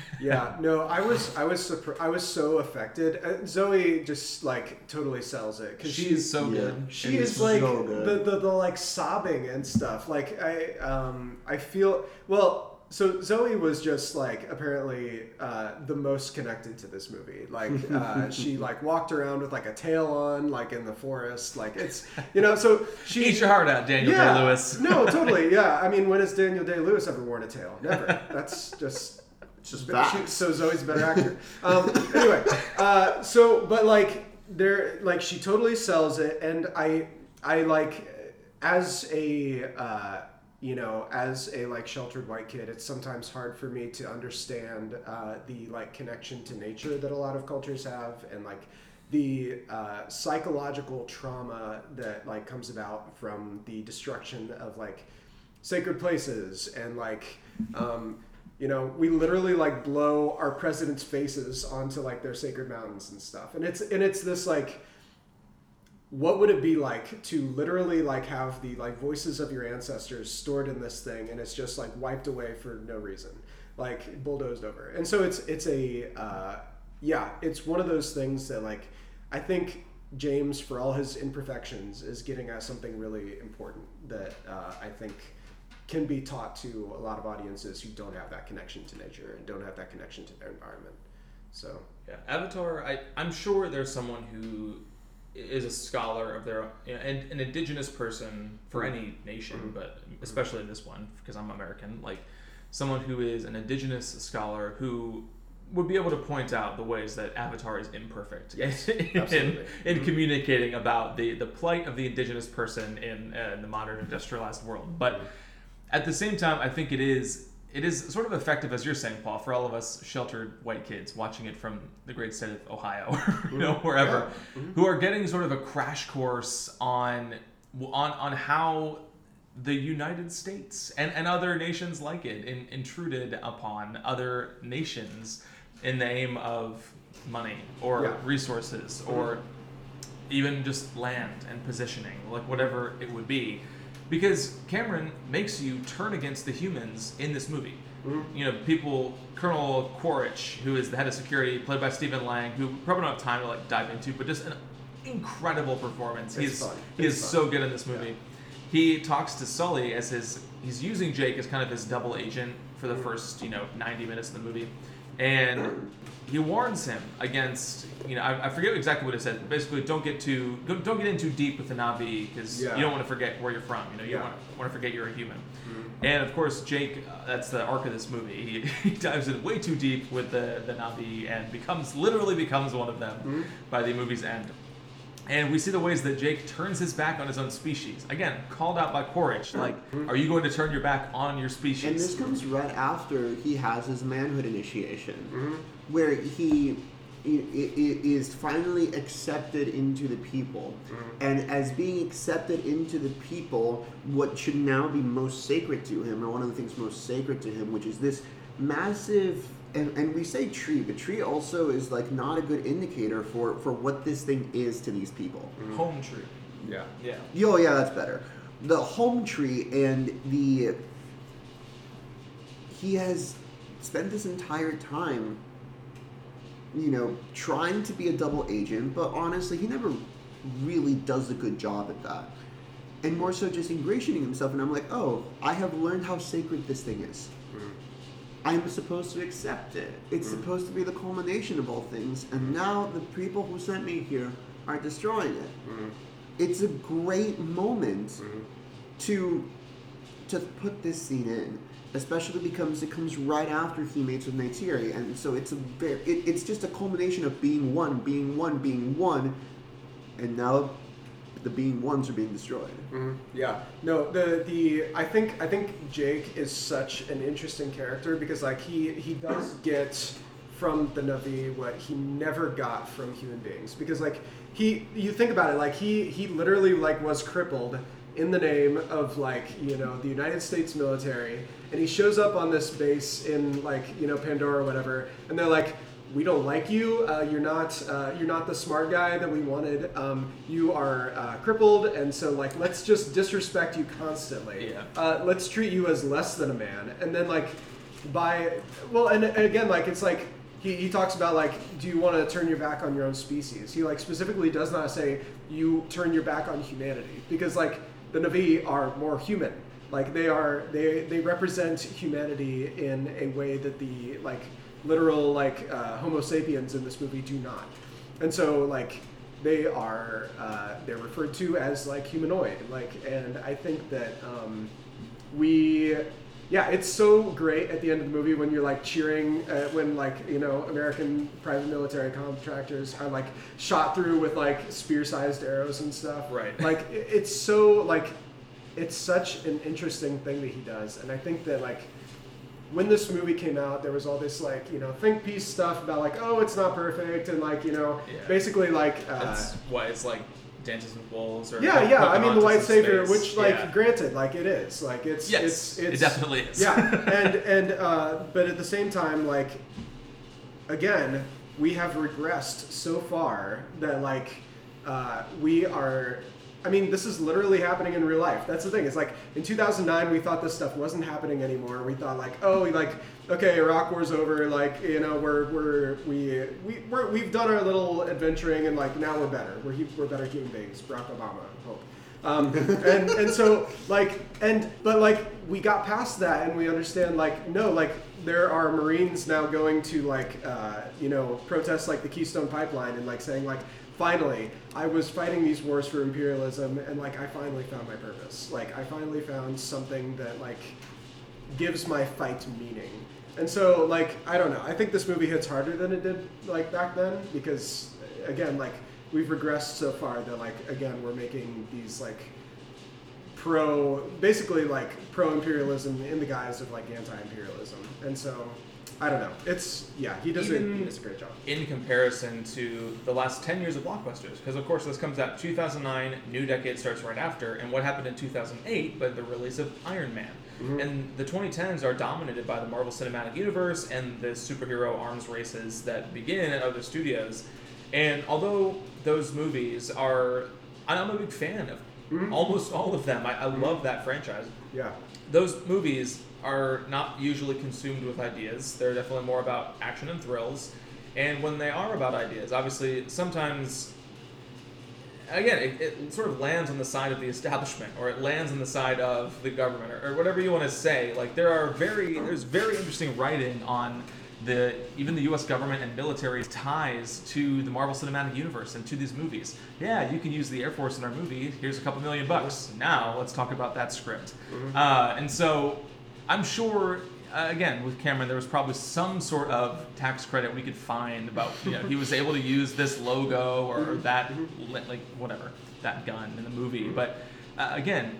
[laughs] yeah no i was i was surpri- i was so affected uh, zoe just like totally sells it because She's so Yeah. good. she It is is like so the, the the like sobbing and stuff like i um i feel well so zoe was just like apparently uh the most connected to this movie. Like [laughs] uh she like walked around with like a tail on like in the forest. Like it's you know so she Eat your heart out, Daniel yeah, Day Lewis. [laughs] no totally [laughs] yeah. I mean when has daniel day lewis ever worn a tail? Never. That's just It's just she- so Zoe's a better actor. Um, anyway, uh, so but like there, like she totally sells it, and I, I like as a, uh, you know, as a like sheltered white kid, it's sometimes hard for me to understand uh, the like connection to nature that a lot of cultures have, and like the uh, psychological trauma that like comes about from the destruction of like sacred places and like um, you know we literally like blow our presidents faces onto like their sacred mountains and stuff. And it's and it's this like what would it be like to literally like have the like voices of your ancestors stored in this thing and it's just like wiped away for no reason? Like bulldozed over. And so it's it's a uh, yeah it's one of those things that like i think james for all his imperfections is getting at something really important that uh, i think can be taught to a lot of audiences who don't have that connection to nature and don't have that connection to their environment. So. Yeah, Avatar. I I'm sure there's someone who is a scholar of their you know, and an indigenous person for Mhm. any nation, Mhm. but especially this one because I'm American. Like someone who is an indigenous scholar who would be able to point out the ways that Avatar is imperfect Yes, [laughs] in, in communicating about the, the plight of the indigenous person in, uh, in the modern industrialized world. But at the same time, I think it is it is sort of effective, as you're saying, Paul, for all of us sheltered white kids watching it from the great state of Ohio, [laughs] or, you know, wherever, Yeah. Mhm. who are getting sort of a crash course on on on how the United States and, and other nations like it in, intruded upon other nations in the aim of money or Yeah. resources or even just land and positioning, like whatever it would be. Because Cameron makes you turn against the humans in this movie. Mhm. You know, people, Colonel Quaritch, who is the head of security, played by Stephen Lang, who probably don't have time to like dive into, but just an incredible performance. He's he is fun. so good in this movie. He talks to Sully as his he's using Jake as kind of his double agent for the Mhm. first you know 90 minutes of the movie, and [clears throat] he warns him against you know I, I forget exactly what it said. But basically, don't get too don't, don't get in too deep with the Na'vi because Yeah. you don't want to forget where you're from. You know you Yeah. want want to forget you're a human. Mhm. And of course, Jake, uh, that's the arc of this movie. He, [laughs] he dives in way too deep with the, the Na'vi and becomes, literally becomes one of them Mhm. by the movie's end. And we see the ways that Jake turns his back on his own species. Again, called out by Quaritch. [clears throat] Like, Mhm. are you going to turn your back on your species? And this comes right after he has his manhood initiation, Mhm. Where he i- i- is finally accepted into the people. Mhm. And as being accepted into the people, what should now be most sacred to him, or one of the things most sacred to him, which is this massive, and, and we say tree, but tree also is like not a good indicator for, for what this thing is to these people. home tree. yeah Yeah. Oh yeah, that's better. The home tree and the he has spent this entire time, you know, trying to be a double agent, but honestly, he never really does a good job at that. And more so just ingratiating himself, and I'm like, oh, I have learned how sacred this thing is. Mhm. I'm supposed to accept it. It's Mhm. supposed to be the culmination of all things, and now the people who sent me here are destroying it. Mhm. It's a great moment Mhm. to to put this scene in, especially because it comes right after he mates with Neytiri, and so it's a very it, it's just a culmination of being one, being one, being one, and now the being ones are being destroyed. Mhm. Yeah. No, the the I think I think Jake is such an interesting character because like he he does get from the Na'vi what he never got from human beings because like he you think about it like he he literally like was crippled in the name of like you know the United States military and he shows up on this base in like you know Pandora or whatever and they're like we don't like you. Uh, you're not. Uh, you're not the smart guy that we wanted. Um, you are uh, crippled, and so like let's just disrespect you constantly. Yeah. Uh, let's treat you as less than a man, and then like by well, and, and again like it's like he, he talks about like do you want to turn your back on your own species? He like specifically does not say you turn your back on humanity because like the Na'vi are more human. Like they are they they represent humanity in a way that the like literal like uh, Homo sapiens in this movie do not. And so like they are uh, they're referred to as like humanoid. Like and I think that um, we yeah it's so great at the end of the movie when you're like cheering uh, when like you know american private military contractors are like shot through with like spear-sized arrows and stuff Right. like it's so like it's such an interesting thing that he does and i think that like when this movie came out, there was all this like you know think piece stuff about like oh it's not perfect and like you know Yeah. basically like uh, That's why it's like Dances with Wolves or yeah yeah I mean the White Savior, space. which like Yeah. granted like it is like it's yes, it's it's it definitely is. yeah [laughs] and and uh, but at the same time like again we have regressed so far that like uh, we are i mean this is literally happening in real life. That's the thing. It's like in 2009 we thought this stuff wasn't happening anymore. We thought like oh like okay iraq war's over. Like you know we're we're we, we we're, we've done our little adventuring and like now we're better. We're, we're better human beings. Barack obama hope um, [laughs] and and so like and but like we got past that and we understand like no like there are Marines now going to like uh, you know protest like the Keystone Pipeline and like saying like finally I was fighting these wars for imperialism and like I finally found my purpose. Like I finally found something that like gives my fight meaning. And so like I don't know. I think this movie hits harder than it did like back then because again like we've regressed so far that like again we're making these like pro basically like pro imperialism in the guise of like anti-imperialism. And so i don't know. It's yeah he does, a, he does a great job. In comparison to the last 10 years of blockbusters because of course this comes out 2009 new decade starts right after and what happened in 2008 but the release of iron man. Mm-hmm. And the 2010s are dominated by the marvel cinematic universe and the superhero arms races that begin at other studios. And although those movies are i'm a big fan of mm-hmm. almost all of them i, I mm-hmm. love that franchise. Yeah. Those movies are not usually consumed with ideas. They're definitely more about action and thrills. And when they are about ideas, obviously, sometimes, again, it, it sort of lands on the side of the establishment, or it lands on the side of the government, or, or whatever you want to say. Like there are very, there's very interesting writing on the even the U.S. government and military's ties to the Marvel Cinematic Universe and to these movies. Yeah, you can use the Air Force in our movie. Here's a couple million bucks. Now let's talk about that script. Uh, and so, I'm sure. Uh, again, with Cameron, there was probably some sort of tax credit we could find about you know he was able to use this logo or that like whatever that gun in the movie. But uh, again,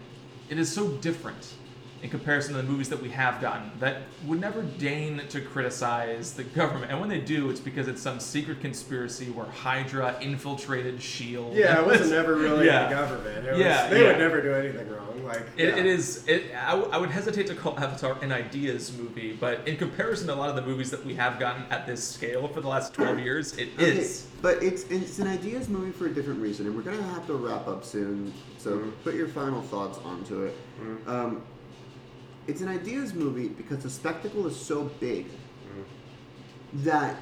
it is so different in comparison to the movies that we have gotten that would never deign to criticize the government. And when they do, it's because it's some secret conspiracy where Hydra infiltrated Shield. yeah it wasn't it's- ever really yeah. the government it Yeah, was, they yeah. would never do anything wrong like It, yeah. it is. It, I, w- I would hesitate to call Avatar an ideas movie, but in comparison to a lot of the movies that we have gotten at this scale for the last twelve years, it Okay, is. but it's it's an ideas movie for a different reason, and we're gonna have to wrap up soon. So Mhm. put your final thoughts onto it. Mhm. Um, it's an ideas movie because the spectacle is so big that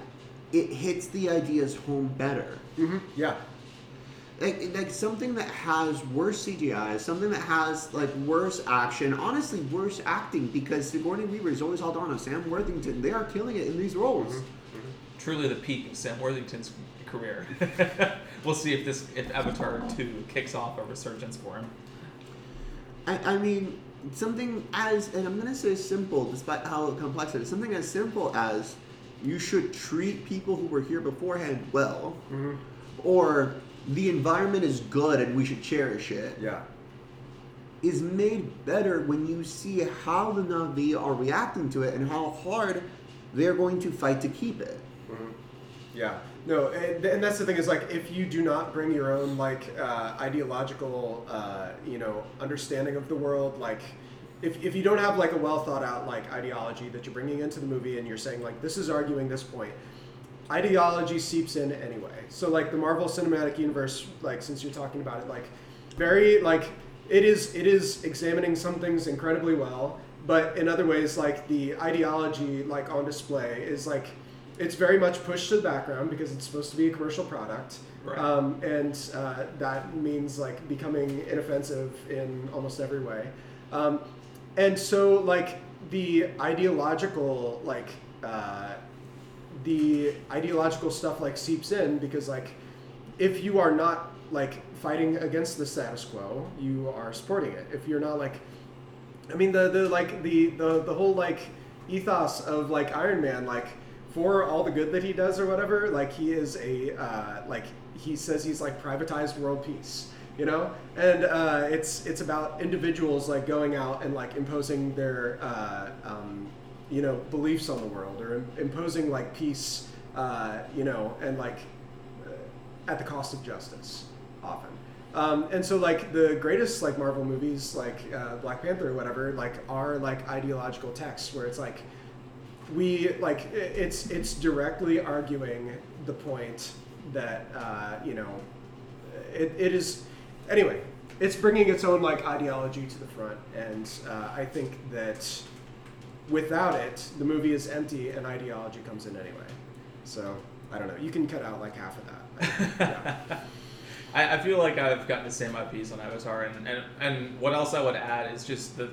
it hits the ideas home better. Mhm. yeah Like, like something that has worse CGI, something that has like worse action, honestly worse acting because Sigourney Weaver is always held on to Sam Worthington. They are killing it in these roles. Truly, the peak of Sam Worthington's career. [laughs] we'll see if this if Avatar two kicks off a resurgence for him. I, I mean, something as, and I'm going to say simple, despite how complex it is, something as simple as you should treat people who were here beforehand well, Mhm. or the environment is good and we should cherish it, yeah is made better when you see how the Na'vi are reacting to it and how hard they're going to fight to keep it. Yeah. No, and, and that's the thing is like if you do not bring your own like uh, ideological, uh, you know, understanding of the world, like if, if you don't have like a well thought out like ideology that you're bringing into the movie and you're saying like this is arguing this point, ideology seeps in anyway. So like the Marvel Cinematic Universe, like since you're talking about it, like very like it is it is examining some things incredibly well, but in other ways like the ideology like on display is like it's very much pushed to the background because it's supposed to be a commercial product. Right. Um, and uh, that means like becoming inoffensive in almost every way. Um, and so like the ideological like uh, the ideological stuff like seeps in because like if you are not like fighting against the status quo you are supporting it if you're not like i mean the the like the the, the whole like ethos of like iron man like for all the good that he does or whatever like he is a uh, like he says he's like privatized world peace you know and uh, it's it's about individuals like going out and like imposing their uh, um, you know beliefs on the world or im- imposing like peace, uh, you know, and like uh, at the cost of justice often. Um, and so like the greatest like Marvel movies like uh, Black Panther or whatever like are like ideological texts where it's like we like it's it's directly arguing the point that uh, you know it, it is anyway it's bringing its own like ideology to the front. And uh, i think that without it the movie is empty and ideology comes in anyway. So i don't know. You can cut out like half of that. [laughs] Yeah. I, I feel like I've gotten the same IPs on Avatar, and, and, and what else I would add is just the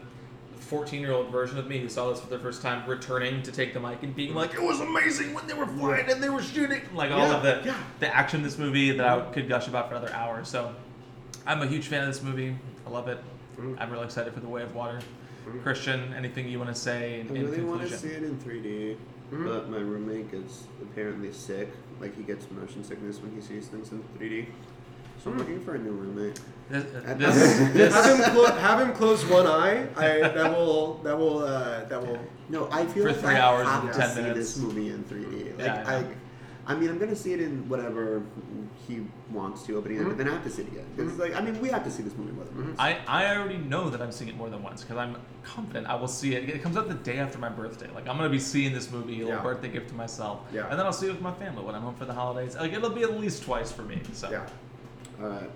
14 year old version of me who saw this for the first time returning to take the mic and being like, it was amazing when they were flying and they were shooting. Like all Yeah, of the, yeah. the action in this movie that I could gush about for another hour. So I'm a huge fan of this movie. I love it. Mhm. I'm really excited for The Way of Water. Mhm. Christian, anything you want to say in, I in really want to see it in 3D, Mhm. but my roommate gets apparently sick. Like he gets motion sickness when he sees things in 3D. So I'm looking for a new roommate. This, At- [laughs] this, have him clo- have him close one eye I, that will that will uh, that will No, I feel For like three I hours have and to 10 see minutes. this movie in 3D. Like Yeah, I I, know. I mean, I'm gonna see it in whatever he wants to opening, it, but then I have to see it again. Because Mhm. like, I mean, we have to see this movie more than once. I, I already know that I'm seeing it more than once because I'm confident I will see it. It comes out the day after my birthday. Like I'm gonna be seeing this movie, a little Yeah. birthday gift to myself, Yeah. and then I'll see it with my family when I'm home for the holidays. Like it'll be at least twice for me. So, yeah All right,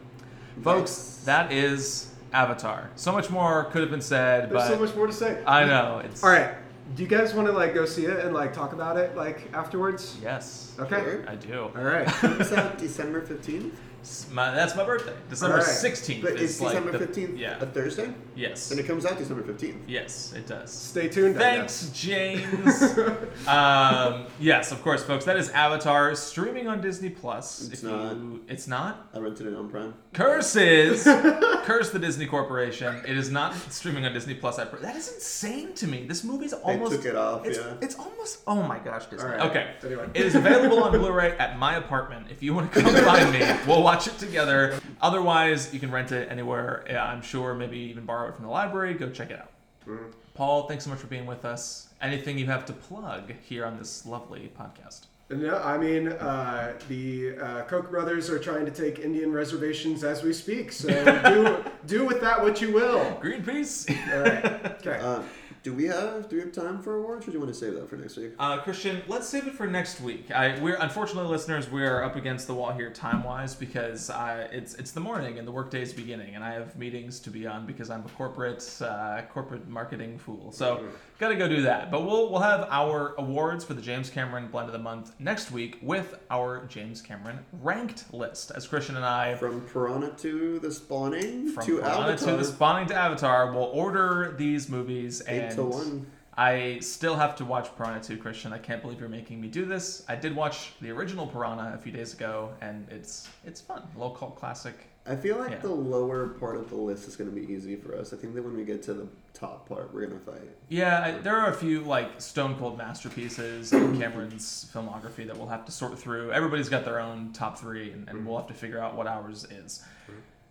folks, that is Avatar. So much more could have been said, there's but so much more to say I know it's all right do you guys want to like go see it and like talk about it like afterwards Yes, okay Sure. I do. all right [laughs] comes out December 15th. It's my, that's my birthday, December Alright. sixteenth. But is like December the- 15th Yeah. a Thursday? Yes. And it comes out December 15th. Yes, it does. stay tuned I Thanks, James. [laughs] um, yes, of course, folks. That is Avatar streaming on Disney Plus. It's if not. You, it's not. I rented it on Prime. Curses. [laughs] Curse the Disney Corporation. It is not streaming on Disney Plus. I pr- that is insane to me. This movie's almost. took it off, It's, yeah. it's almost. Oh my gosh, Disney. All right. Okay. Anyway. It is available on [laughs] Blu-ray at my apartment. If you want to come find me, we'll watch it together. Otherwise, you can rent it anywhere. Yeah, I'm sure. Maybe even borrow it from the library. Go check it out. Mhm. Paul, thanks so much for being with us. Anything you have to plug here on this lovely podcast? No, I mean uh, the uh, Koch brothers are trying to take Indian reservations as we speak. So [laughs] do do with that what you will. Greenpeace. All right. Okay. Uh, do we have do we have time for awards, or do you want to save that for next week? Uh, Christian, let's save it for next week. I, we're unfortunately, listeners, we're up against the wall here time-wise because I, it's it's the morning and the workday is beginning, and I have meetings to be on because I'm a corporate uh, corporate marketing fool. So got to go do that. But we'll we'll have our awards for the James Cameron Blend of the Month next week with our James Cameron ranked list, as Christian and I From Piranha to the Spawning from to Piranha Avatar. to the Spawning to Avatar. We'll order these movies Eight and one. I still have to watch Piranha 2, Christian. I can't believe you're making me do this. I did watch the original Piranha a few days ago, and it's it's fun. Low cult classic. I feel like Yeah. the lower part of the list is going to be easy for us. I think that when we get to the top part, we're going to fight. Yeah, I, there are a few like stone cold masterpieces in [coughs] Cameron's filmography that we'll have to sort through. Everybody's got their own top three, and, and we'll have to figure out what ours is.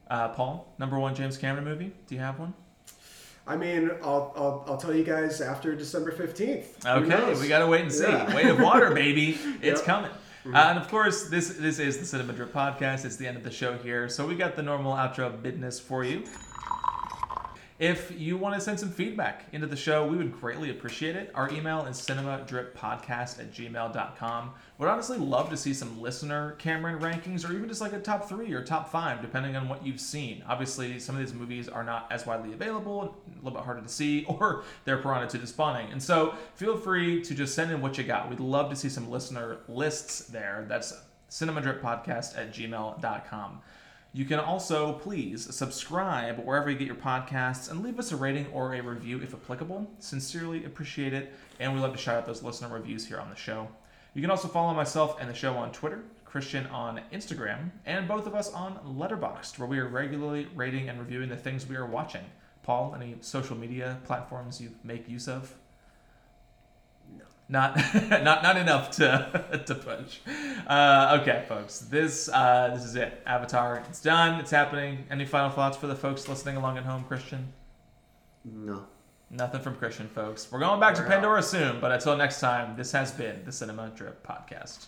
Uh, Paul, number one James Cameron movie. Do you have one? I mean, I'll, I'll, I'll tell you guys after December 15th. Okay, we gotta wait and see. Yeah. Way of Water, baby, [laughs] it's Yep. coming. Uh, and of course, this this is the Cinema Drip podcast. It's the end of the show here, so we got the normal outro business for you. If you want to send some feedback into the show, we would greatly appreciate it. Our email is cinemadrippodcast at gmail.com. Would honestly love to see some listener Cameron rankings or even just like a top three or top five, depending on what you've seen. Obviously, some of these movies are not as widely available, a little bit harder to see, [laughs] or they're piranha to the Spawning. And so feel free to just send in what you got. We'd love to see some listener lists there. That's cinemadrippodcast at gmail.com. You can also please subscribe wherever you get your podcasts and leave us a rating or a review if applicable. Sincerely appreciate it, and we love to shout out those listener reviews here on the show. You can also follow myself and the show on Twitter, Christian on Instagram, and both of us on Letterboxd, where we are regularly rating and reviewing the things we are watching. Paul, any social media platforms you make use of? No. Not, [laughs] not, not enough to [laughs] to push. Uh, okay, folks, this uh, this is it. Avatar, it's done. It's happening. Any final thoughts for the folks listening along at home, Christian? No. Nothing from Christian, folks. We're going back to We're out. Pandora soon, but until next time, this has been the Cinema Drip Podcast.